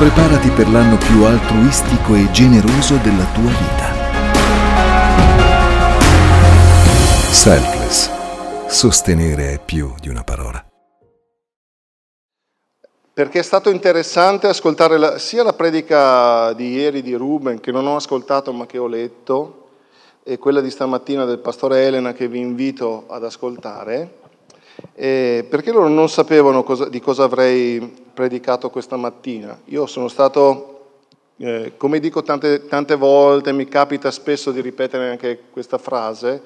Preparati per l'anno più altruistico e generoso della tua vita. Selfless. Sostenere è più di una parola. Perché è stato interessante ascoltare la, sia la predica di ieri di Ruben, che non ho ascoltato ma che ho letto, e quella di stamattina del pastore Elena che vi invito ad ascoltare, eh, perché loro non sapevano cosa, di cosa avrei predicato questa mattina. Io sono stato, eh, come dico tante, tante volte, mi capita spesso di ripetere anche questa frase,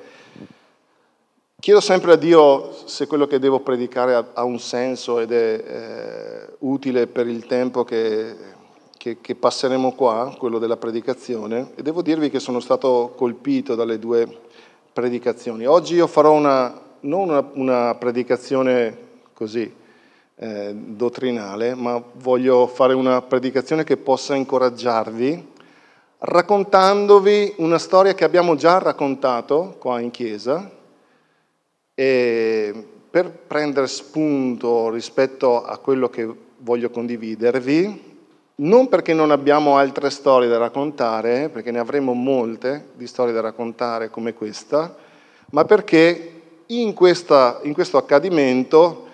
Chiedo sempre a Dio se quello che devo predicare ha, ha un senso ed è eh, utile per il tempo che, che, che, passeremo qua, quello della predicazione, e devo dirvi che sono stato colpito dalle due predicazioni. Oggi io farò una, non una, una predicazione così eh, dottrinale, ma voglio fare una predicazione che possa incoraggiarvi raccontandovi una storia che abbiamo già raccontato qua in chiesa, e per prendere spunto rispetto a quello che voglio condividervi, non perché non abbiamo altre storie da raccontare, perché ne avremo molte di storie da raccontare come questa, ma perché in, questa, in questo accadimento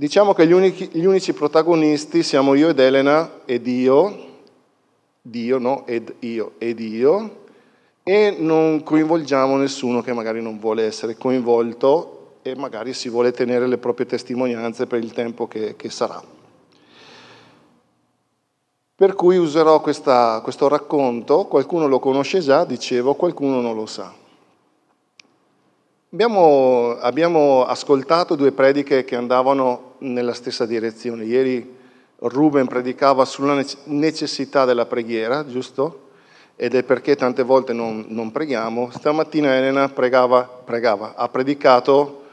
diciamo che gli unici, gli unici, protagonisti siamo io ed Elena ed io, Dio no, ed io ed io, e non coinvolgiamo nessuno che magari non vuole essere coinvolto e magari si vuole tenere le proprie testimonianze per il tempo che, che sarà. Per cui userò questa, questo racconto, qualcuno lo conosce già, dicevo, qualcuno non lo sa. Abbiamo, abbiamo ascoltato due prediche che andavano nella stessa direzione. Ieri Ruben predicava sulla necessità della preghiera, giusto? ed è perché tante volte non, non preghiamo. Stamattina Elena pregava, pregava ha predicato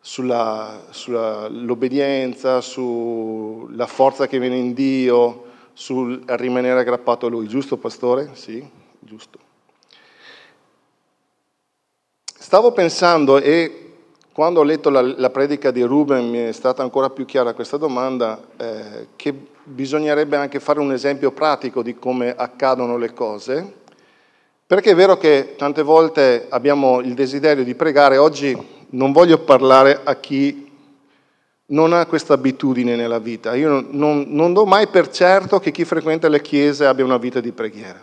sull'obbedienza, sulla forza che viene in Dio, sul rimanere aggrappato a Lui. Giusto, pastore? Sì, giusto. Stavo pensando e quando ho letto la, la, predica di Ruben mi è stata ancora più chiara questa domanda, eh, che bisognerebbe anche fare un esempio pratico di come accadono le cose, perché è vero che tante volte abbiamo il desiderio di pregare, oggi non voglio parlare a chi non ha questa abitudine nella vita, io non, non, non do mai per certo che chi frequenta le chiese abbia una vita di preghiera,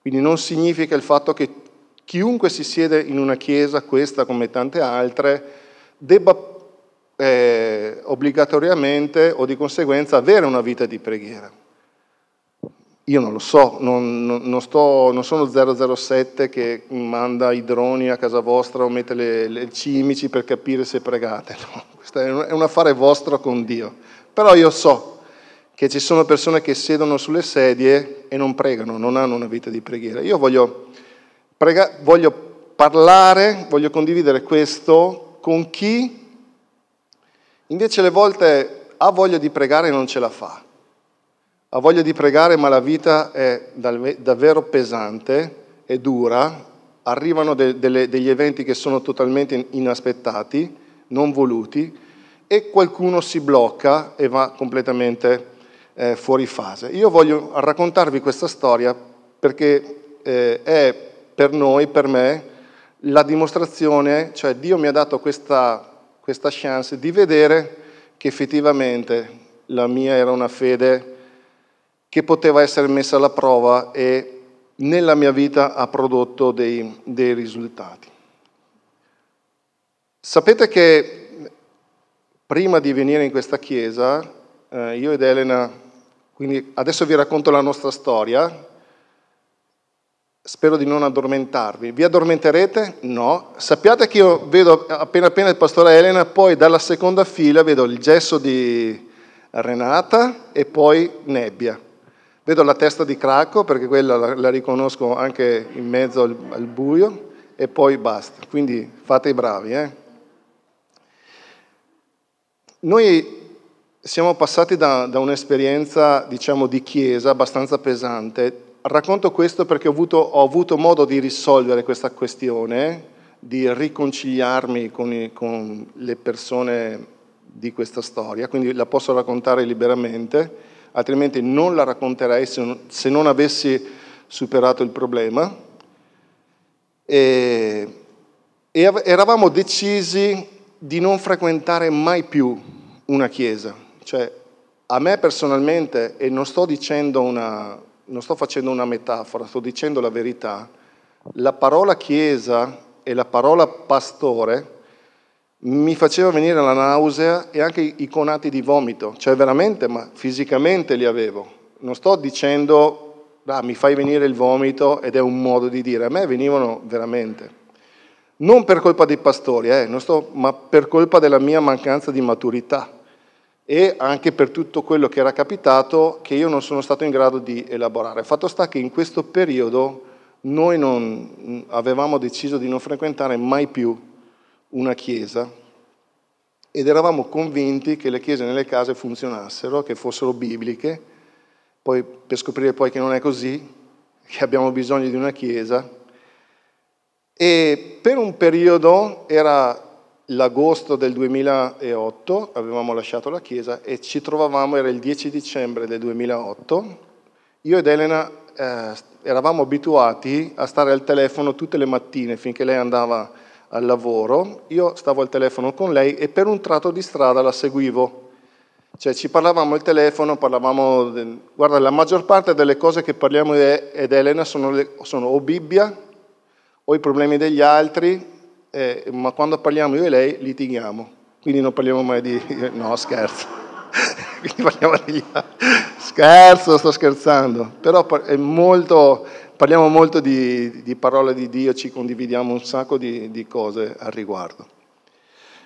quindi non significa il fatto che Chiunque si siede in una chiesa, questa come tante altre, debba eh, obbligatoriamente o di conseguenza avere una vita di preghiera. Io non lo so, non, non, sto, non, sono 007 che manda i droni a casa vostra o mette le, le cimici per capire se pregate. No, questo è un affare vostro con Dio. Però io so che ci sono persone che siedono sulle sedie e non pregano, non hanno una vita di preghiera. Io voglio Prega- voglio parlare, voglio condividere questo con chi invece le volte ha voglia di pregare e non ce la fa. Ha voglia di pregare ma la vita è davvero pesante e dura, arrivano de- delle, degli eventi che sono totalmente inaspettati, non voluti, e qualcuno si blocca e va completamente eh, fuori fase. Io voglio raccontarvi questa storia perché eh, è per noi, per me, la dimostrazione, cioè Dio mi ha dato questa, questa chance di vedere che effettivamente la mia era una fede che poteva essere messa alla prova e nella mia vita ha prodotto dei, dei risultati. Sapete che prima di venire in questa chiesa, eh, io ed Elena, quindi adesso vi racconto la nostra storia, Spero di non addormentarvi. Vi addormenterete? No. Sappiate che io vedo appena appena il pastore Elena, poi dalla seconda fila vedo il gesso di Renata e poi nebbia. Vedo la testa di Cracco, perché quella la, la riconosco anche in mezzo al, al, buio, e poi basta. Quindi fate i bravi. Eh? Noi siamo passati da, da un'esperienza, diciamo, di chiesa abbastanza pesante, Racconto questo perché ho avuto, ho avuto, modo di risolvere questa questione, di riconciliarmi con, i, con, le persone di questa storia, quindi la posso raccontare liberamente. altrimenti non la racconterei se non avessi superato il problema. E, e eravamo decisi di non frequentare mai più una chiesa. Cioè, a me personalmente, e non sto dicendo una, non sto facendo una metafora, sto dicendo la verità, la parola chiesa e la parola pastore mi faceva venire la nausea e anche i conati di vomito, cioè veramente, ma fisicamente li avevo. Non sto dicendo, ah, mi fai venire il vomito ed è un modo di dire, a me venivano veramente. Non per colpa dei pastori, eh, sto, ma per colpa della mia mancanza di maturità e anche per tutto quello che era capitato che io non sono stato in grado di elaborare. Fatto sta che in questo periodo noi non, avevamo deciso di non frequentare mai più una chiesa ed eravamo convinti che le chiese nelle case funzionassero, che fossero bibliche, poi per scoprire poi che non è così, che abbiamo bisogno di una chiesa. E per un periodo era l'agosto del 2008, avevamo lasciato la chiesa e ci trovavamo, era il 10 dicembre del 2008, io ed Elena eh, eravamo abituati a stare al telefono tutte le mattine finché lei andava al lavoro, io stavo al telefono con lei e per un tratto di strada la seguivo. Cioè ci parlavamo al telefono, parlavamo... Guarda, la maggior parte delle cose che parliamo ed Elena sono, le... sono o Bibbia o i problemi degli altri, eh, ma quando parliamo io e lei litighiamo. Quindi non parliamo mai di... No, scherzo. Quindi parliamo altri. Scherzo, sto scherzando. Però molto parliamo molto di, di, parole di Dio, ci condividiamo un sacco di, di, cose al riguardo.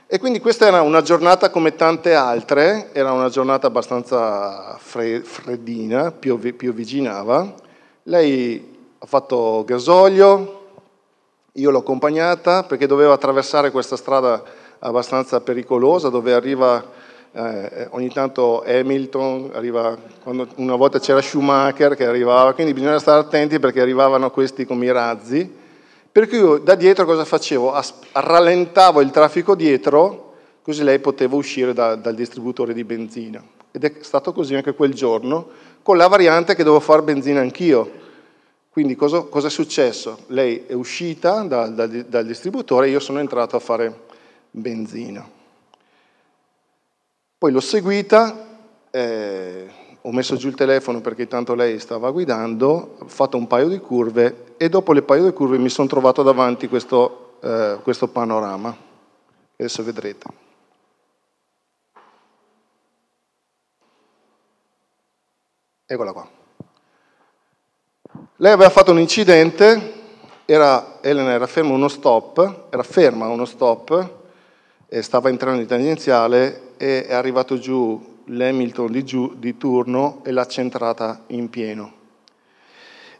E quindi questa era una giornata come tante altre, era una giornata abbastanza freddina, piove, pioviginava. Lei ha fatto gasolio, io l'ho accompagnata perché doveva attraversare questa strada abbastanza pericolosa dove arriva eh, ogni tanto Hamilton, arriva, una volta c'era Schumacher che arrivava, quindi bisogna stare attenti perché arrivavano questi come i razzi. Per cui io da dietro cosa facevo? As- rallentavo il traffico dietro, così lei poteva uscire da, dal distributore di benzina. Ed è stato così anche quel giorno, con la variante che dovevo fare benzina anch'io. Quindi cosa, cosa, è successo? Lei è uscita dal, dal, dal distributore e io sono entrato a fare benzina. Poi l'ho seguita, eh, ho messo giù il telefono perché tanto lei stava guidando, ho fatto un paio di curve e dopo le paio di curve mi sono trovato davanti questo, eh, questo panorama. Adesso vedrete. Eccola qua. Lei aveva fatto un incidente, era, Elena era ferma uno stop, era ferma uno stop, stava entrando in tangenziale e è arrivato giù l'Hamilton di, giù, di turno e l'ha centrata in pieno.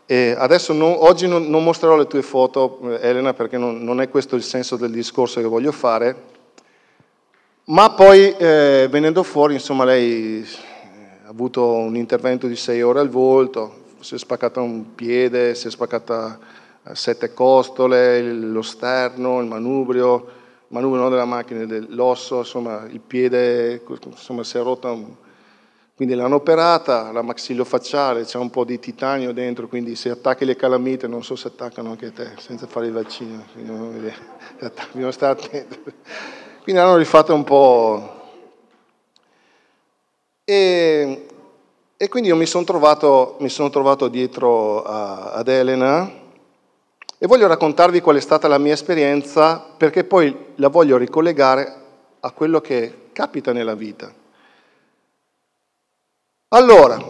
E adesso non, oggi non, non, mostrerò le tue foto, eh, Elena, perché non, non, è questo il senso del discorso che voglio fare, ma poi eh, venendo fuori, insomma, lei eh, ha avuto un intervento di sei ore al volto, si è spaccata un piede, si è spaccata sette costole, lo sterno, il manubrio, manubrio della macchina, dell'osso, insomma il piede insomma, si è rotto, quindi l'hanno operata, la maxillofacciale, c'è un po' di titanio dentro, quindi se attacchi le calamite, non so se attaccano anche te, senza fare il vaccino, bisogna stare attenti. Quindi hanno rifatto un po'... E, e quindi io mi sono trovato, mi sono trovato dietro a, ad Elena, e voglio raccontarvi qual è stata la mia esperienza perché poi la voglio ricollegare a quello che capita nella vita. Allora,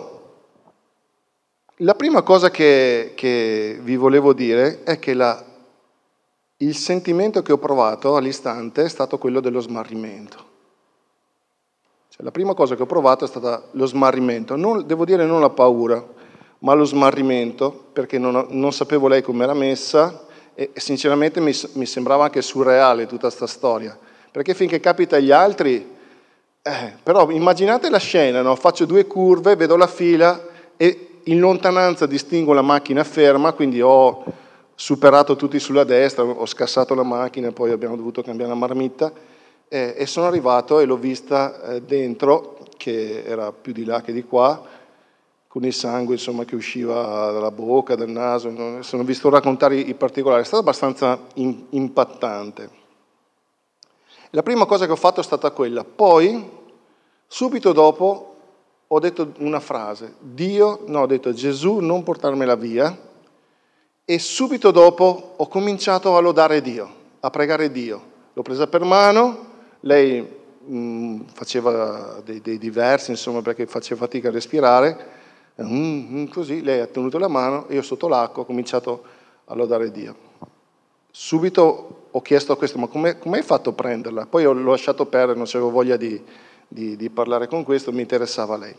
la prima cosa che, che vi volevo dire è che la, il sentimento che ho provato all'istante è stato quello dello smarrimento. Cioè, la prima cosa che ho provato è stata lo smarrimento, non, devo dire non la paura, ma lo smarrimento, perché non, non sapevo lei come era messa e, e sinceramente mi, mi, sembrava anche surreale tutta questa storia, perché finché capita agli altri, eh, però immaginate la scena, no? faccio due curve, vedo la fila e in lontananza distingo la macchina ferma, quindi ho superato tutti sulla destra, ho scassato la macchina, poi abbiamo dovuto cambiare la marmitta eh, e sono arrivato e l'ho vista eh, dentro, che era più di là che di qua, con il sangue insomma, che usciva dalla bocca, dal naso, se non vi sto raccontare i particolari, è stato abbastanza in, impattante. La prima cosa che ho fatto è stata quella, poi subito dopo ho detto una frase, Dio, no, ho detto Gesù non portarmela via e subito dopo ho cominciato a lodare Dio, a pregare Dio. L'ho presa per mano, lei mh, mm, faceva dei, dei diversi, insomma, perché faceva fatica a respirare, Mm, mm, così lei ha tenuto la mano e io sotto l'acqua ho cominciato a lodare Dio. Subito ho chiesto a questo, ma come hai fatto a prenderla? Poi l'ho lasciato perdere, non avevo voglia di, di, di parlare con questo, mi interessava lei.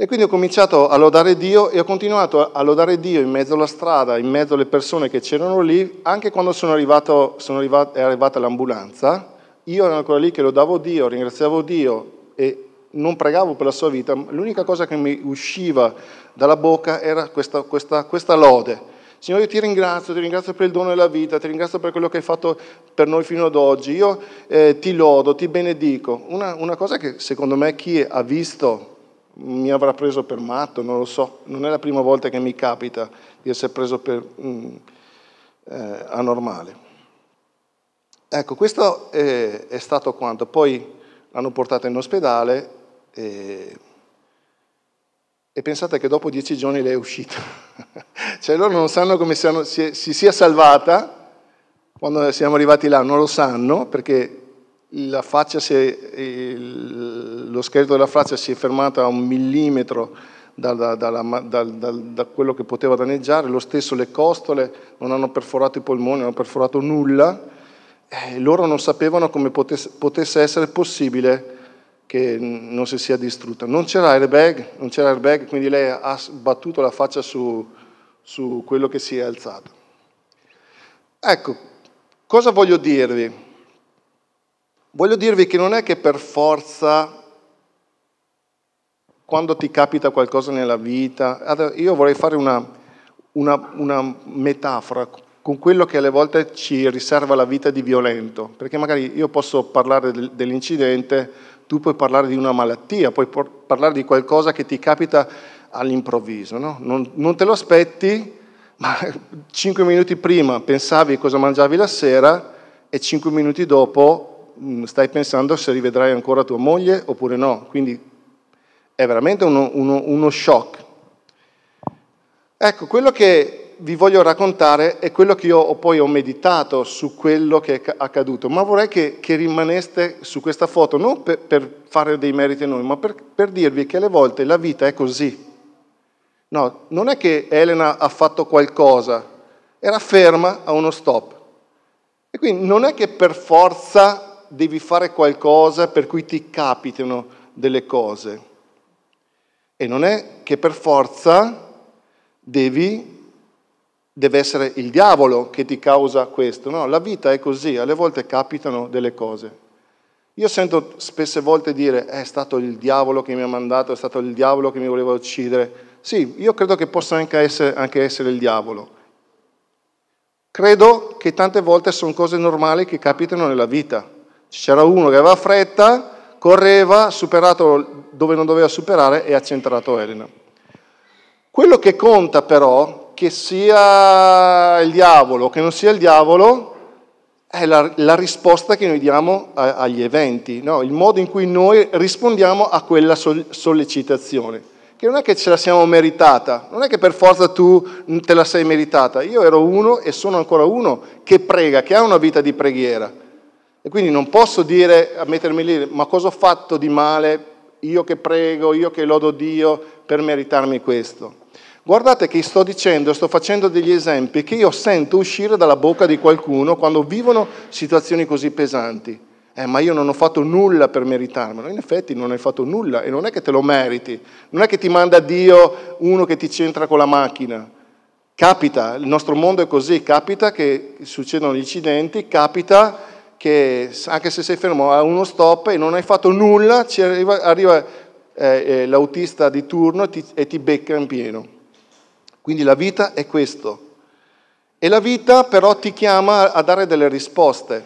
E quindi ho cominciato a lodare Dio e ho continuato a lodare Dio in mezzo alla strada, in mezzo alle persone che c'erano lì, anche quando sono arrivato, sono arrivato, è arrivata l'ambulanza, io ero ancora lì che lodavo Dio, ringraziavo Dio e non pregavo per la sua vita, l'unica cosa che mi usciva dalla bocca era questa, questa, questa lode. Signore, ti ringrazio, ti ringrazio per il dono della vita, ti ringrazio per quello che hai fatto per noi fino ad oggi. Io eh, ti lodo, ti benedico. Una, una, cosa che secondo me chi ha visto mi avrà preso per matto, non lo so. Non è la prima volta che mi capita di essere preso per mm, eh, anormale. Ecco, questo è, è stato quanto. Poi l'hanno portata in ospedale e, e pensate che dopo dieci giorni lei è uscita. cioè loro non sanno come siano, si, si sia salvata quando siamo arrivati là, non lo sanno perché è, lo scheletro della faccia si è fermato a un millimetro da, da, da, da, quello che poteva danneggiare, lo stesso le costole non hanno perforato i polmoni, non hanno perforato nulla, e loro non sapevano come potesse, potesse essere possibile che non si sia distrutta. Non c'era airbag, non c'era airbag, quindi lei ha sbattuto la faccia su, su quello che si è alzato. Ecco, cosa voglio dirvi? Voglio dirvi che non è che per forza, quando ti capita qualcosa nella vita, io vorrei fare una, una, una metafora con quello che alle volte ci riserva la vita di violento, perché magari io posso parlare dell'incidente, tu puoi parlare di una malattia, puoi parlare di qualcosa che ti capita all'improvviso, no? non, non, te lo aspetti, ma cinque minuti prima pensavi cosa mangiavi la sera e cinque minuti dopo stai pensando se rivedrai ancora tua moglie oppure no. Quindi è veramente uno, uno, uno shock. Ecco, quello che vi voglio raccontare è quello che io poi ho meditato su quello che è accaduto, ma vorrei che, che rimaneste su questa foto, non per, per, fare dei meriti a noi, ma per, per dirvi che alle volte la vita è così. No, non è che Elena ha fatto qualcosa, era ferma a uno stop. E quindi non è che per forza devi fare qualcosa per cui ti capitano delle cose. E non è che per forza devi deve essere il diavolo che ti causa questo. No, la vita è così, alle volte capitano delle cose. Io sento spesse volte dire è stato il diavolo che mi ha mandato, è stato il diavolo che mi voleva uccidere. Sì, io credo che possa anche essere, anche essere il diavolo. Credo che tante volte sono cose normali che capitano nella vita. C'era uno che aveva fretta, correva, superato dove non doveva superare e ha centrato Elena. Quello che conta però che sia il diavolo o che non sia il diavolo, è la, la risposta che noi diamo a, agli eventi, no? il modo in cui noi rispondiamo a quella sollecitazione, che non è che ce la siamo meritata, non è che per forza tu te la sei meritata, io ero uno e sono ancora uno che prega, che ha una vita di preghiera. E quindi non posso dire, a mettermi lì, ma cosa ho fatto di male, io che prego, io che lodo Dio per meritarmi questo. Guardate che sto dicendo, sto facendo degli esempi che io sento uscire dalla bocca di qualcuno quando vivono situazioni così pesanti. Eh, ma io non ho fatto nulla per meritarmelo. In effetti non hai fatto nulla e non è che te lo meriti. Non è che ti manda Dio uno che ti c'entra con la macchina. Capita, il nostro mondo è così, capita che succedono gli incidenti, capita che anche se sei fermo a uno stop e non hai fatto nulla, arriva, arriva eh, eh, l'autista di turno e ti, e ti becca in pieno. Quindi la vita è questo. E la vita però ti chiama a dare delle risposte.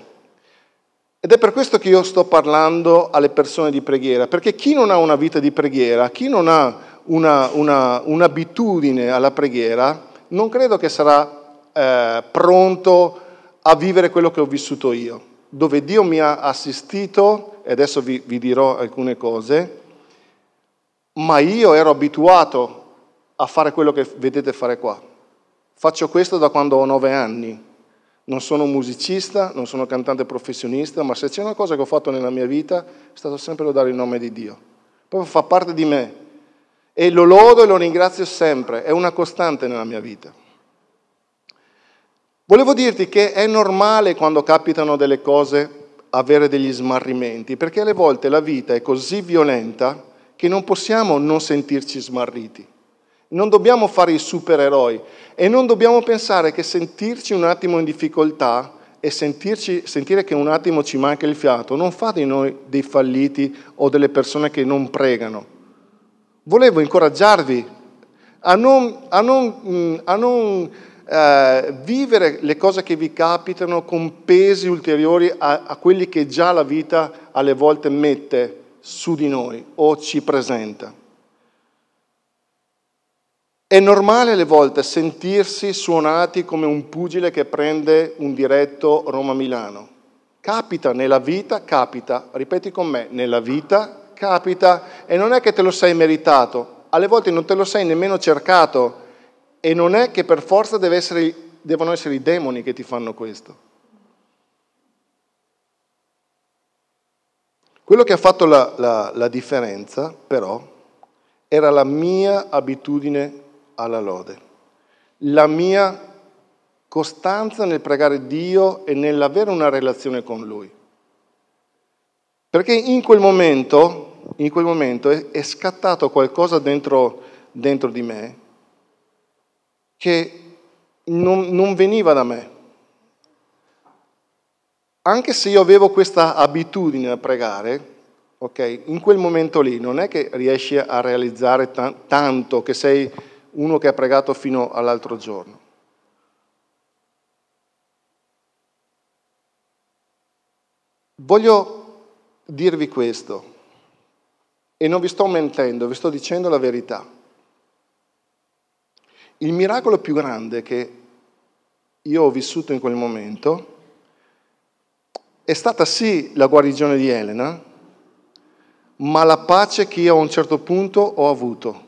Ed è per questo che io sto parlando alle persone di preghiera, perché chi non ha una vita di preghiera, chi non ha una, una, un'abitudine alla preghiera, non credo che sarà eh, pronto a vivere quello che ho vissuto io, dove Dio mi ha assistito, e adesso vi, vi dirò alcune cose, ma io ero abituato a fare quello che vedete fare qua. Faccio questo da quando ho nove anni. Non sono musicista, non sono cantante professionista, ma se c'è una cosa che ho fatto nella mia vita è stato sempre lodare il nome di Dio. Proprio fa parte di me. E lo lodo e lo ringrazio sempre, è una costante nella mia vita. Volevo dirti che è normale quando capitano delle cose avere degli smarrimenti, perché alle volte la vita è così violenta che non possiamo non sentirci smarriti. Non dobbiamo fare i supereroi e non dobbiamo pensare che sentirci un attimo in difficoltà e sentirci, sentire che un attimo ci manca il fiato non fa di noi dei falliti o delle persone che non pregano. Volevo incoraggiarvi a non, a non, mm, a non eh, vivere le cose che vi capitano con pesi ulteriori a, a quelli che già la vita alle volte mette su di noi o ci presenta. È normale alle volte sentirsi suonati come un pugile che prende un diretto Roma-Milano. Capita nella vita, capita, ripeti con me, nella vita capita e non è che te lo sei meritato, alle volte non te lo sei nemmeno cercato e non è che per forza essere, devono essere i demoni che ti fanno questo. Quello che ha fatto la, la, la differenza, però, era la mia abitudine alla lode. La mia costanza nel pregare Dio e nell'avere una relazione con Lui. Perché in quel momento, in quel momento è, è scattato qualcosa dentro, dentro, di me che non, non veniva da me. Anche se io avevo questa abitudine a pregare, ok, in quel momento lì non è che riesci a realizzare t- tanto che sei uno che ha pregato fino all'altro giorno. Voglio dirvi questo e non vi sto mentendo, vi sto dicendo la verità. Il miracolo più grande che io ho vissuto in quel momento è stata sì la guarigione di Elena, ma la pace che io a un certo punto ho avuto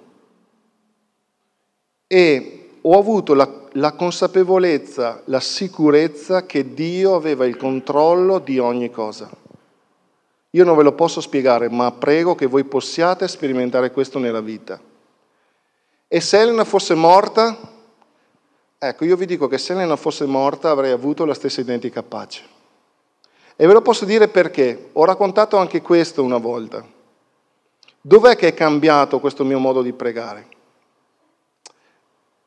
e ho avuto la, la consapevolezza, la sicurezza che Dio aveva il controllo di ogni cosa. Io non ve lo posso spiegare, ma prego che voi possiate sperimentare questo nella vita. E se Elena fosse morta, ecco, io vi dico che se Elena fosse morta avrei avuto la stessa identica pace. E ve lo posso dire perché. Ho raccontato anche questo una volta. Dov'è che è cambiato questo mio modo di pregare?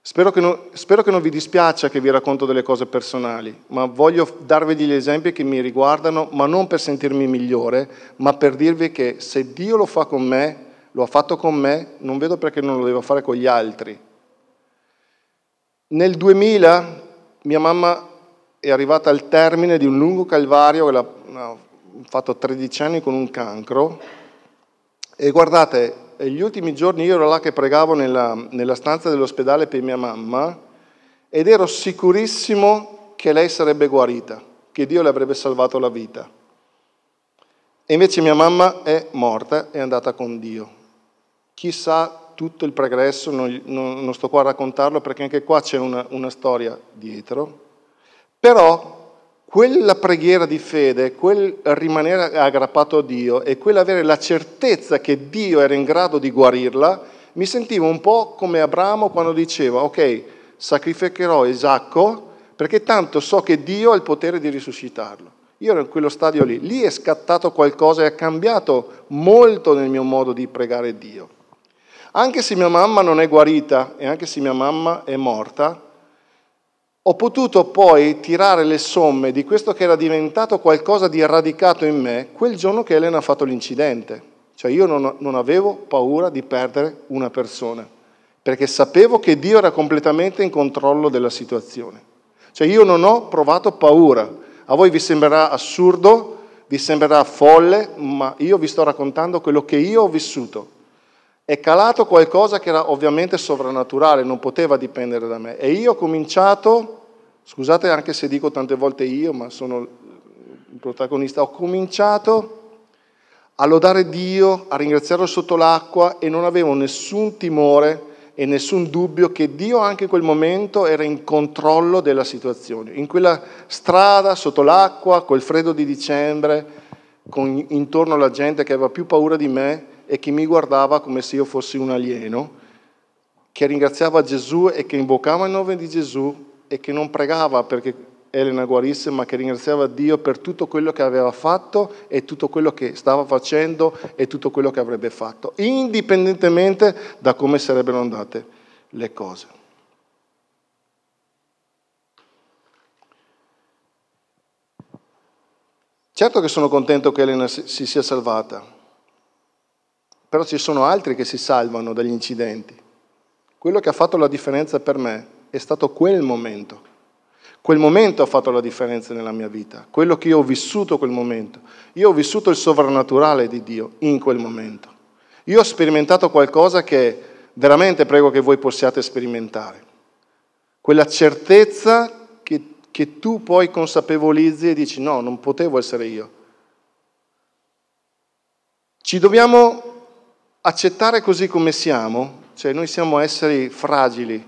Spero che, non, spero che, non, vi dispiaccia che vi racconto delle cose personali, ma voglio darvi degli esempi che mi riguardano, ma non per sentirmi migliore, ma per dirvi che se Dio lo fa con me, lo ha fatto con me, non vedo perché non lo deve fare con gli altri. Nel 2000 mia mamma è arrivata al termine di un lungo calvario, ha fatto 13 anni con un cancro, e guardate, gli ultimi giorni io ero là che pregavo nella, nella stanza dell'ospedale per mia mamma ed ero sicurissimo che lei sarebbe guarita, che Dio le avrebbe salvato la vita. E invece mia mamma è morta, è andata con Dio. Chissà tutto il progresso, non, non, sto qua a raccontarlo perché anche qua c'è una, una storia dietro. Però quella preghiera di fede, quel rimanere aggrappato a Dio e quell'avere la certezza che Dio era in grado di guarirla, mi sentivo un po' come Abramo quando diceva, ok, sacrificherò Isacco perché tanto so che Dio ha il potere di risuscitarlo. Io ero in quello stadio lì, lì è scattato qualcosa e ha cambiato molto nel mio modo di pregare Dio. Anche se mia mamma non è guarita e anche se mia mamma è morta, ho potuto poi tirare le somme di questo che era diventato qualcosa di radicato in me quel giorno che Elena ha fatto l'incidente. Cioè io non, non avevo paura di perdere una persona, perché sapevo che Dio era completamente in controllo della situazione. Cioè io non ho provato paura. A voi vi sembrerà assurdo, vi sembrerà folle, ma io vi sto raccontando quello che io ho vissuto. È calato qualcosa che era ovviamente sovrannaturale, non poteva dipendere da me. E io ho cominciato, scusate anche se dico tante volte io, ma sono il protagonista, ho cominciato a lodare Dio, a ringraziarlo sotto l'acqua e non avevo nessun timore e nessun dubbio che Dio anche in quel momento era in controllo della situazione. In quella strada, sotto l'acqua, col freddo di dicembre, con intorno alla gente che aveva più paura di me e che mi guardava come se io fossi un alieno, che ringraziava Gesù e che invocava il nome di Gesù e che non pregava perché Elena guarisse, ma che ringraziava Dio per tutto quello che aveva fatto e tutto quello che stava facendo e tutto quello che avrebbe fatto, indipendentemente da come sarebbero andate le cose. Certo che sono contento che Elena si sia salvata, però ci sono altri che si salvano dagli incidenti. Quello che ha fatto la differenza per me è stato quel momento Quel momento ha fatto la differenza nella mia vita, quello che io ho vissuto quel momento. Io ho vissuto il sovrannaturale di Dio in quel momento. Io ho sperimentato qualcosa che veramente prego che voi possiate sperimentare. Quella certezza che, che tu poi consapevolizzi e dici no, non potevo essere io. Ci dobbiamo accettare così come siamo, cioè noi siamo esseri fragili,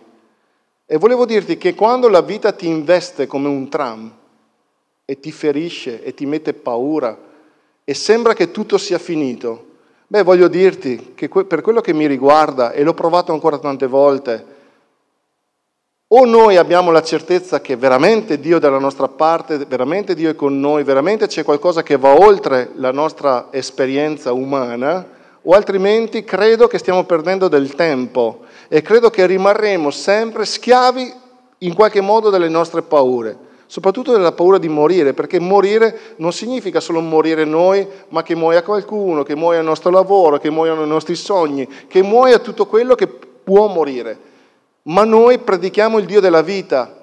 e volevo dirti che quando la vita ti investe come un tram e ti ferisce e ti mette paura e sembra che tutto sia finito, beh voglio dirti che per quello che mi riguarda, e l'ho provato ancora tante volte, o noi abbiamo la certezza che veramente Dio è dalla nostra parte, veramente Dio è con noi, veramente c'è qualcosa che va oltre la nostra esperienza umana, o altrimenti credo che stiamo perdendo del tempo e credo che rimarremo sempre schiavi in qualche modo delle nostre paure, soprattutto della paura di morire, perché morire non significa solo morire noi, ma che muoia qualcuno, che muoia il nostro lavoro, che muoiano i nostri sogni, che muoia tutto quello che può morire. Ma noi predichiamo il Dio della vita.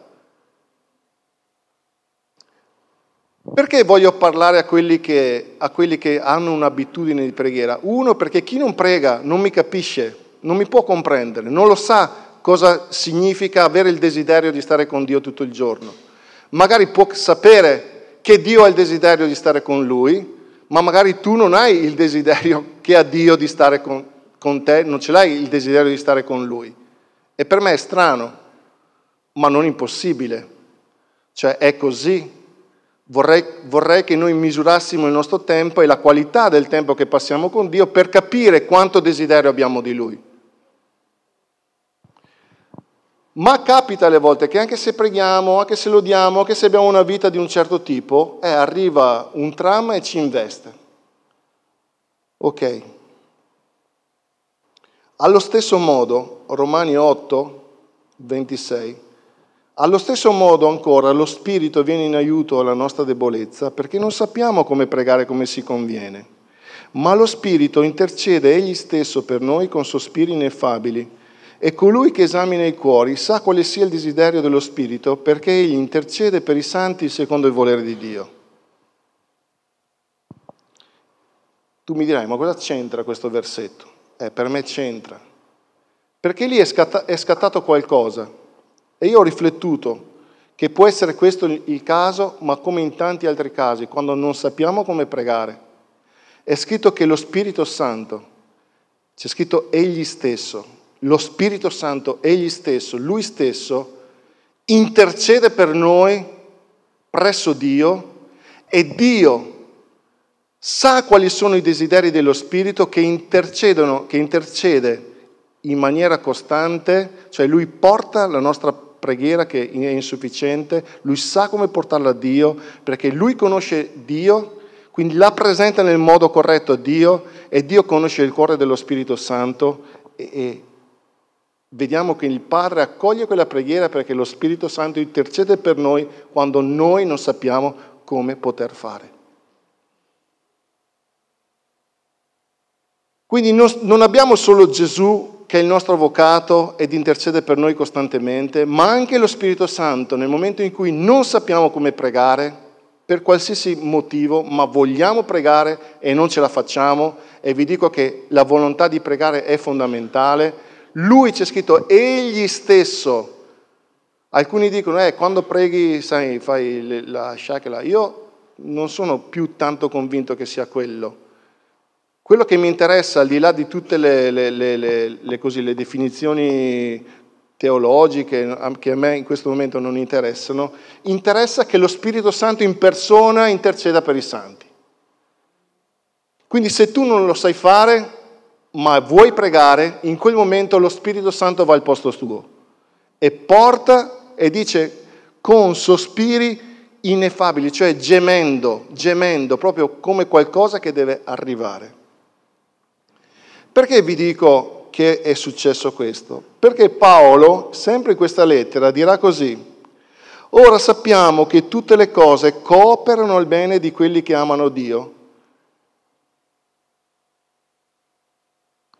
Perché voglio parlare a quelli, che, a quelli che hanno un'abitudine di preghiera? Uno, perché chi non prega non mi capisce non mi può comprendere, non lo sa cosa significa avere il desiderio di stare con Dio tutto il giorno. Magari può sapere che Dio ha il desiderio di stare con lui, ma magari tu non hai il desiderio che ha Dio di stare con, con te, non ce l'hai il desiderio di stare con lui. E per me è strano, ma non impossibile. Cioè è così. Vorrei, vorrei, che noi misurassimo il nostro tempo e la qualità del tempo che passiamo con Dio per capire quanto desiderio abbiamo di Lui. Ma capita alle volte che anche se preghiamo, anche se lodiamo, anche se abbiamo una vita di un certo tipo, eh, arriva un tram e ci investe. Ok. Allo stesso modo, Romani 8, 26, allo stesso modo ancora lo Spirito viene in aiuto alla nostra debolezza perché non sappiamo come pregare come si conviene, ma lo Spirito intercede egli stesso per noi con sospiri ineffabili e colui che esamina i cuori sa quale sia il desiderio dello Spirito perché egli intercede per i santi secondo il volere di Dio. Tu mi dirai, ma cosa c'entra questo versetto? Eh, per me c'entra. Perché lì è, scatta- è scattato qualcosa. E io ho riflettuto che può essere questo il caso, ma come in tanti altri casi, quando non sappiamo come pregare. È scritto che lo Spirito Santo, c'è scritto egli stesso, lo Spirito Santo, Egli stesso, Lui stesso, intercede per noi presso Dio e Dio sa quali sono i desideri dello Spirito che intercedono, che intercede in maniera costante, cioè Lui porta la nostra preghiera che è insufficiente, Lui sa come portarla a Dio, perché Lui conosce Dio, quindi la presenta nel modo corretto a Dio e Dio conosce il cuore dello Spirito Santo e, e vediamo che il Padre accoglie quella preghiera perché lo Spirito Santo intercede per noi quando noi non sappiamo come poter fare. Quindi non abbiamo solo Gesù che è il nostro avvocato ed intercede per noi costantemente, ma anche lo Spirito Santo nel momento in cui non sappiamo come pregare, per qualsiasi motivo, ma vogliamo pregare e non ce la facciamo, e vi dico che la volontà di pregare è fondamentale, lui c'è scritto, egli stesso. Alcuni dicono, eh, quando preghi, sai, fai la shakla. Io non sono più tanto convinto che sia quello. Quello che mi interessa, al di là di tutte le, le, le, così, le definizioni teologiche che a me in questo momento non interessano, interessa che lo Spirito Santo in persona interceda per i santi. Quindi se tu non lo sai fare, ma vuoi pregare, in quel momento lo Spirito Santo va al posto tuo e porta e dice con sospiri ineffabili, cioè gemendo, gemendo, proprio come qualcosa che deve arrivare. Perché vi dico che è successo questo? Perché Paolo, sempre in questa lettera, dirà così, ora sappiamo che tutte le cose cooperano al bene di quelli che amano Dio.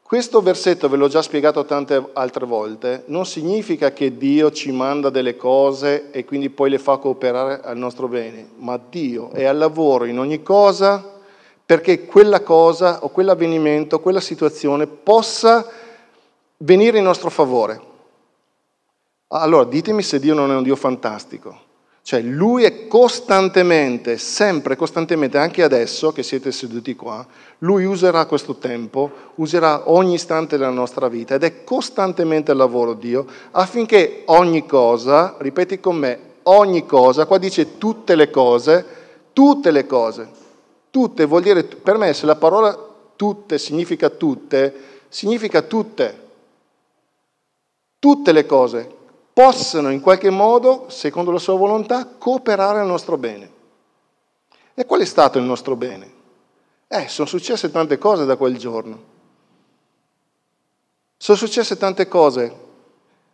Questo versetto, ve l'ho già spiegato tante altre volte, non significa che Dio ci manda delle cose e quindi poi le fa cooperare al nostro bene, ma Dio è al lavoro in ogni cosa perché quella cosa o quell'avvenimento, quella situazione possa venire in nostro favore. Allora ditemi se Dio non è un Dio fantastico. Cioè lui è costantemente, sempre costantemente, anche adesso che siete seduti qua, lui userà questo tempo, userà ogni istante della nostra vita ed è costantemente al lavoro Dio affinché ogni cosa, ripeti con me, ogni cosa, qua dice tutte le cose, tutte le cose, Tutte vuol dire, per me se la parola tutte significa tutte, significa tutte. Tutte le cose possono in qualche modo, secondo la sua volontà, cooperare al nostro bene. E qual è stato il nostro bene? Eh, sono successe tante cose da quel giorno. Sono successe tante cose.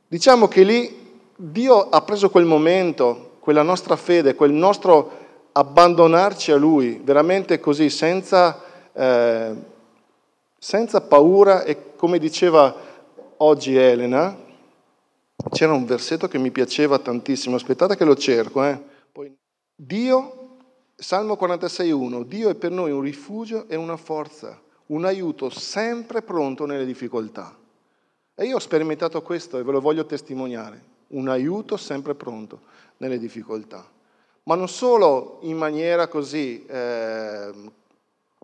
Diciamo che lì Dio ha preso quel momento, quella nostra fede, quel nostro abbandonarci a Lui, veramente così, senza, eh, senza paura e come diceva oggi Elena, c'era un versetto che mi piaceva tantissimo, aspettate che lo cerco. Eh. Poi, Dio, Salmo 46.1, Dio è per noi un rifugio e una forza, un aiuto sempre pronto nelle difficoltà. E io ho sperimentato questo e ve lo voglio testimoniare, un aiuto sempre pronto nelle difficoltà ma non solo in maniera così, eh,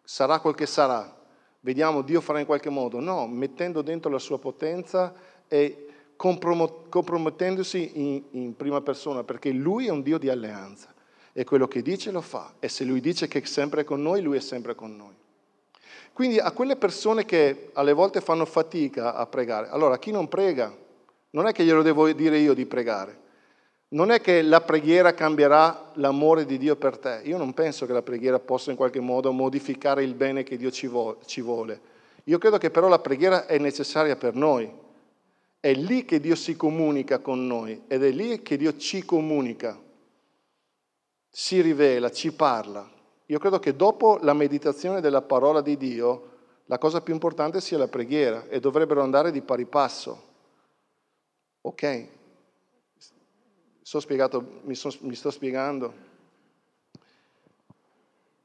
sarà quel che sarà, vediamo Dio farà in qualche modo, no, mettendo dentro la sua potenza e compromettendosi in, in prima persona, perché Lui è un Dio di alleanza e quello che dice lo fa e se Lui dice che è sempre con noi, Lui è sempre con noi. Quindi a quelle persone che alle volte fanno fatica a pregare, allora chi non prega, non è che glielo devo dire io di pregare, non è che la preghiera cambierà l'amore di Dio per te. Io non penso che la preghiera possa in qualche modo modificare il bene che Dio ci vuole. Io credo che però la preghiera è necessaria per noi. È lì che Dio si comunica con noi ed è lì che Dio ci comunica, si rivela, ci parla. Io credo che dopo la meditazione della parola di Dio, la cosa più importante sia la preghiera e dovrebbero andare di pari passo. Ok? So mi, so, mi sto spiegando?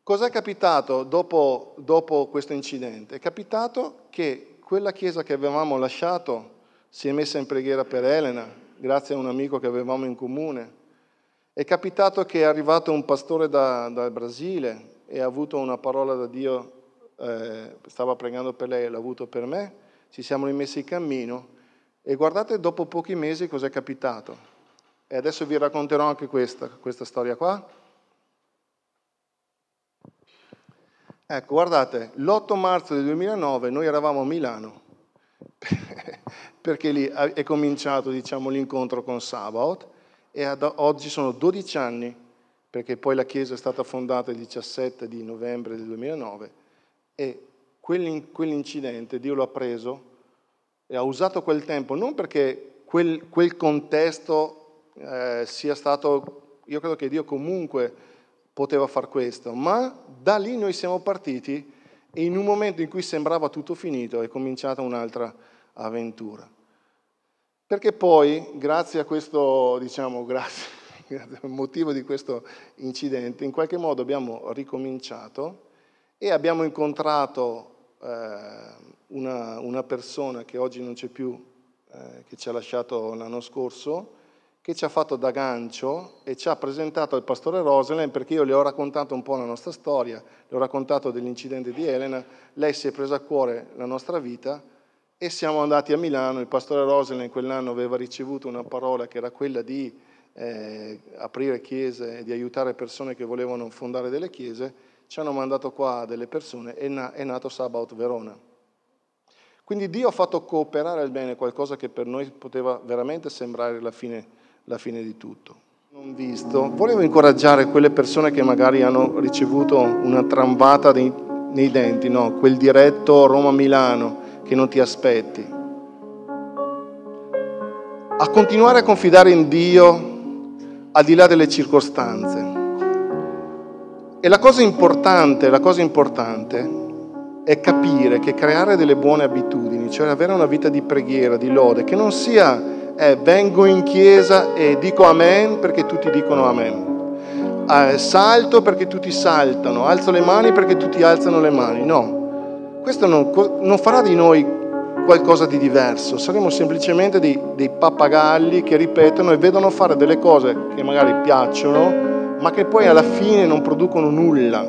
Cos'è capitato dopo, dopo questo incidente? È capitato che quella chiesa che avevamo lasciato si è messa in preghiera per Elena, grazie a un amico che avevamo in comune. È capitato che è arrivato un pastore da, dal Brasile e ha avuto una parola da Dio, eh, stava pregando per lei e l'ha avuto per me, ci siamo rimessi in cammino e guardate dopo pochi mesi cos'è capitato. E adesso vi racconterò anche questa, questa storia qua. Ecco, guardate, l'8 marzo del 2009 noi eravamo a Milano, perché lì è cominciato diciamo, l'incontro con Sabaoth e ad oggi sono 12 anni, perché poi la chiesa è stata fondata il 17 di novembre del 2009 e quell'incidente Dio lo ha preso e ha usato quel tempo non perché quel, quel contesto eh, sia stato, io credo che Dio comunque poteva far questo, ma da lì noi siamo partiti e in un momento in cui sembrava tutto finito è cominciata un'altra avventura. Perché poi, grazie a questo, diciamo, grazie, il motivo di questo incidente, in qualche modo abbiamo ricominciato e abbiamo incontrato eh, una, una, persona che oggi non c'è più, eh, che ci ha lasciato l'anno scorso, che ci ha fatto da gancio e ci ha presentato al pastore Rosalind perché io le ho raccontato un po' la nostra storia, le ho raccontato dell'incidente di Elena, lei si è presa a cuore la nostra vita e siamo andati a Milano, il pastore Rosalind quell'anno aveva ricevuto una parola che era quella di eh, aprire chiese e di aiutare persone che volevano fondare delle chiese, ci hanno mandato qua delle persone e na- è nato Sabaoth Verona. Quindi Dio ha fatto cooperare il bene qualcosa che per noi poteva veramente sembrare la fine la fine di tutto. Non visto, volevo incoraggiare quelle persone che magari hanno ricevuto una trambata nei, nei denti, no? quel diretto Roma-Milano che non ti aspetti, a continuare a confidare in Dio al di là delle circostanze. E la cosa importante, la cosa importante è capire che creare delle buone abitudini, cioè avere una vita di preghiera, di lode, che non sia è vengo in chiesa e dico amen perché tutti dicono amen. Eh, salto perché tutti saltano, alzo le mani perché tutti alzano le mani. No, questo non, non farà di noi qualcosa di diverso, saremo semplicemente dei, dei pappagalli che ripetono e vedono fare delle cose che magari piacciono, ma che poi alla fine non producono nulla.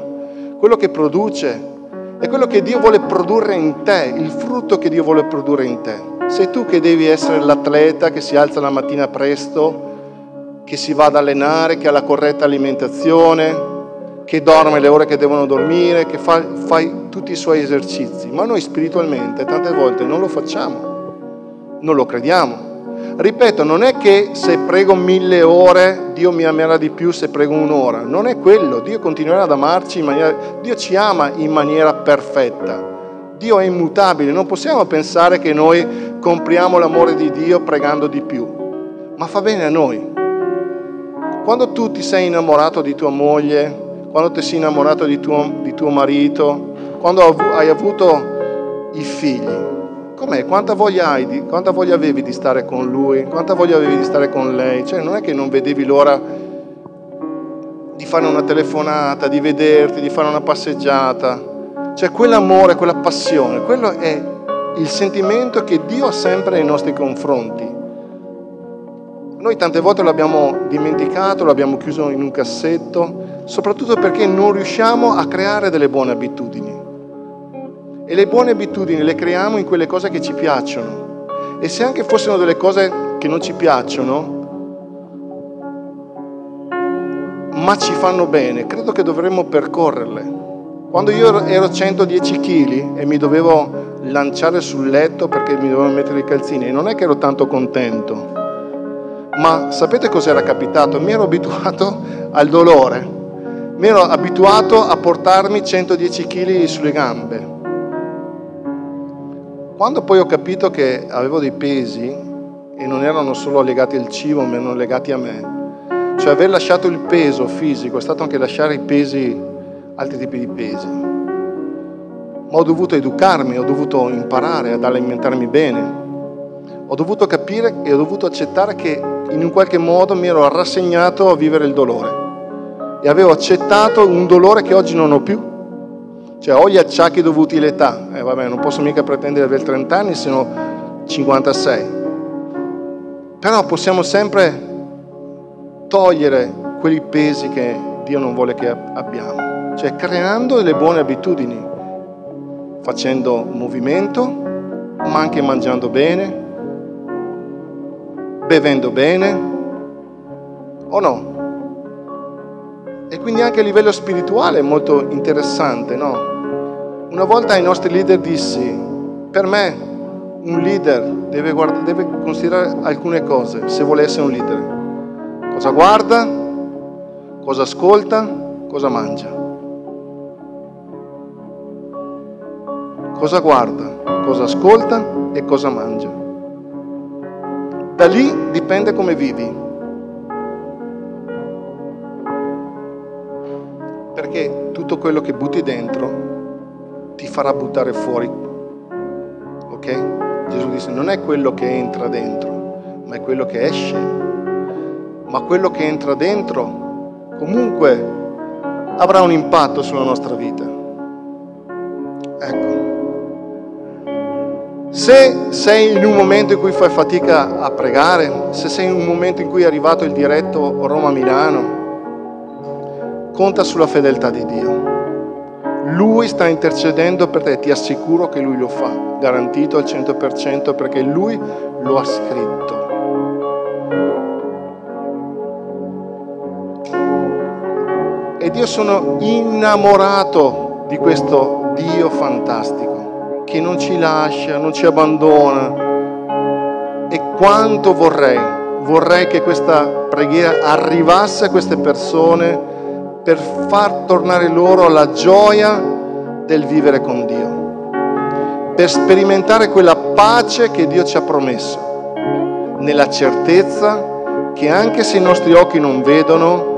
Quello che produce è quello che Dio vuole produrre in te, il frutto che Dio vuole produrre in te. Sei tu che devi essere l'atleta che si alza la mattina presto, che si va ad allenare, che ha la corretta alimentazione, che dorme le ore che devono dormire, che fa, fai tutti i suoi esercizi. Ma noi spiritualmente tante volte non lo facciamo, non lo crediamo. Ripeto, non è che se prego mille ore Dio mi amerà di più se prego un'ora, non è quello, Dio continuerà ad amarci in maniera, Dio ci ama in maniera perfetta. Dio è immutabile, non possiamo pensare che noi compriamo l'amore di Dio pregando di più, ma fa bene a noi. Quando tu ti sei innamorato di tua moglie, quando ti sei innamorato di tuo, di tuo marito, quando hai avuto i figli, com'è? Quanta voglia, hai quanta voglia avevi di stare con lui? Quanta voglia avevi di stare con lei? Cioè non è che non vedevi l'ora di fare una telefonata, di vederti, di fare una passeggiata. Cioè quell'amore, quella passione, quello è il sentimento che Dio ha sempre nei nostri confronti. Noi tante volte l'abbiamo dimenticato, l'abbiamo chiuso in un cassetto, soprattutto perché non riusciamo a creare delle buone abitudini. E le buone abitudini le creiamo in quelle cose che ci piacciono. E se anche fossero delle cose che non ci piacciono, ma ci fanno bene, credo che dovremmo percorrerle. Quando io ero 110 kg e mi dovevo lanciare sul letto perché mi dovevo mettere i calzini, non è che ero tanto contento, ma sapete cos'era capitato? Mi ero abituato al dolore, mi ero abituato a portarmi 110 kg sulle gambe. Quando poi ho capito che avevo dei pesi e non erano solo legati al cibo, ma erano legati a me, cioè aver lasciato il peso fisico è stato anche lasciare i pesi altri tipi di pesi. Ma ho dovuto educarmi, ho dovuto imparare ad alimentarmi bene. Ho dovuto capire e ho dovuto accettare che in un qualche modo mi ero rassegnato a vivere il dolore. E avevo accettato un dolore che oggi non ho più. Cioè ho gli acciacchi dovuti all'età. Eh vabbè, non posso mica pretendere di avere 30 anni, se no 56. Però possiamo sempre togliere quei pesi che Dio non vuole che abbiamo cioè creando delle buone abitudini, facendo movimento, ma anche mangiando bene, bevendo bene, o no? E quindi anche a livello spirituale è molto interessante, no? Una volta ai nostri leader dissi, per me un leader deve, guarda, deve considerare alcune cose se vuole essere un leader. Cosa guarda, cosa ascolta, cosa mangia. Cosa guarda, cosa ascolta e cosa mangia. Da lì dipende come vivi. Perché tutto quello che butti dentro ti farà buttare fuori. Ok? Gesù disse, non è quello che entra dentro, ma è quello che esce. ma quello che entra dentro comunque avrà un impatto sulla nostra vita. Ecco. Se sei in un momento in cui fai fatica a pregare, se sei in un momento in cui è arrivato il diretto Roma-Milano, conta sulla fedeltà di Dio. Lui sta intercedendo per te, ti assicuro che lui lo fa, garantito al 100% perché lui lo ha scritto. Ed io sono innamorato di questo Dio fantastico, che non ci lascia, non ci abbandona. E quanto vorrei, vorrei che questa preghiera arrivasse a queste persone per far tornare loro la gioia del vivere con Dio, per sperimentare quella pace che Dio ci ha promesso, nella certezza che anche se i nostri occhi non vedono,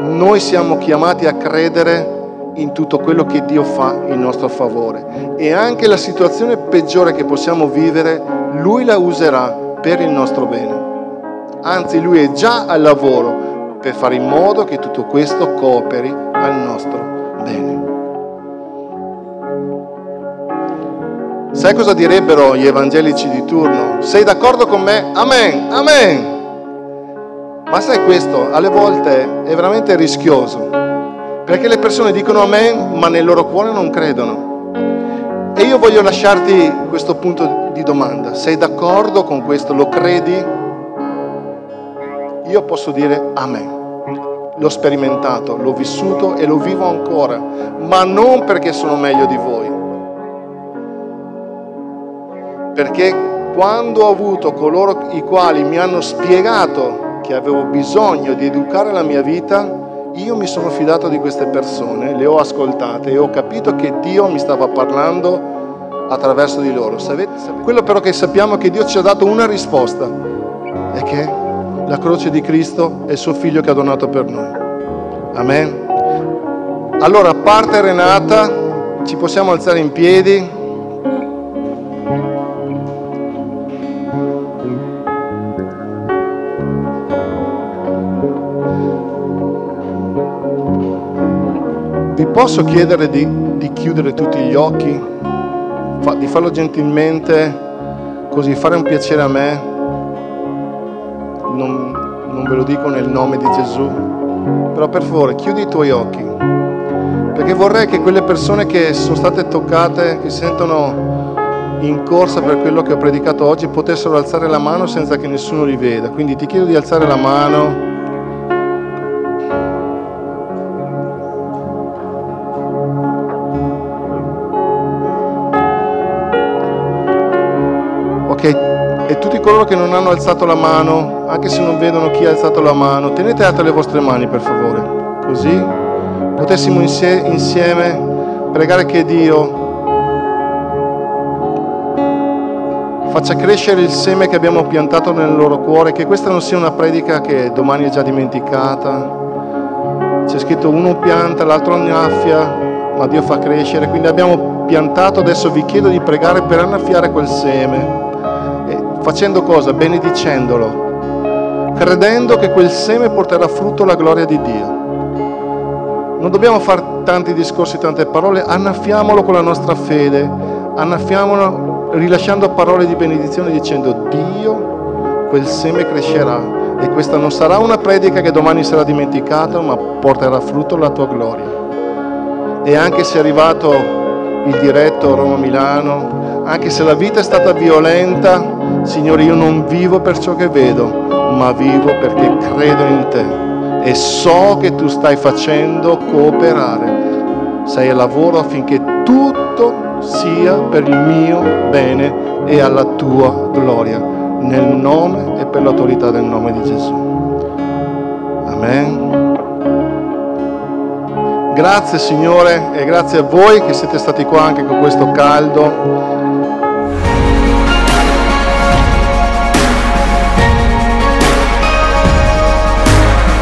noi siamo chiamati a credere in tutto quello che Dio fa in nostro favore e anche la situazione peggiore che possiamo vivere, Lui la userà per il nostro bene. Anzi, Lui è già al lavoro per fare in modo che tutto questo cooperi al nostro bene. Sai cosa direbbero gli evangelici di turno? Sei d'accordo con me? Amen, amen. Ma sai questo, alle volte è veramente rischioso, perché le persone dicono amen, ma nel loro cuore non credono. E io voglio lasciarti questo punto di domanda. Sei d'accordo con questo? Lo credi? io posso dire amen. L'ho sperimentato, l'ho vissuto e lo vivo ancora, ma non perché sono meglio di voi. Perché quando ho avuto coloro i quali mi hanno spiegato che avevo bisogno di educare la mia vita, io mi sono fidato di queste persone, le ho ascoltate e ho capito che Dio mi stava parlando attraverso di loro. Quello però che sappiamo è che Dio ci ha dato una risposta, è che la croce di Cristo e il suo figlio che ha donato per noi. Amen. Allora, parte Renata, ci possiamo alzare in piedi. Vi posso chiedere di, di chiudere tutti gli occhi, fa, di farlo gentilmente, così fare un piacere a me non, non ve lo dico nel nome di Gesù, però per favore chiudi i tuoi occhi, perché vorrei che quelle persone che sono state toccate, che sentono in corsa per quello che ho predicato oggi, potessero alzare la mano senza che nessuno li veda. Quindi ti chiedo di alzare la mano. Tutti coloro che non hanno alzato la mano, anche se non vedono chi ha alzato la mano, tenete alte le vostre mani per favore, così potessimo insieme pregare che Dio faccia crescere il seme che abbiamo piantato nel loro cuore, che questa non sia una predica che domani è già dimenticata. C'è scritto uno pianta, l'altro annaffia, ma Dio fa crescere, quindi abbiamo piantato, adesso vi chiedo di pregare per annaffiare quel seme Facendo cosa? Benedicendolo, credendo che quel seme porterà frutto alla gloria di Dio. Non dobbiamo fare tanti discorsi, tante parole, annaffiamolo con la nostra fede, annaffiamolo rilasciando parole di benedizione dicendo Dio, quel seme crescerà e questa non sarà una predica che domani sarà dimenticata, ma porterà frutto alla tua gloria. E anche se è arrivato il diretto Roma-Milano, anche se la vita è stata violenta, Signore, io non vivo per ciò che vedo, ma vivo perché credo in te e so che tu stai facendo cooperare. Sei al lavoro affinché tutto sia per il mio bene e alla tua gloria, nel nome e per l'autorità del nome di Gesù. Amen. Grazie Signore e grazie a voi che siete stati qua anche con questo caldo.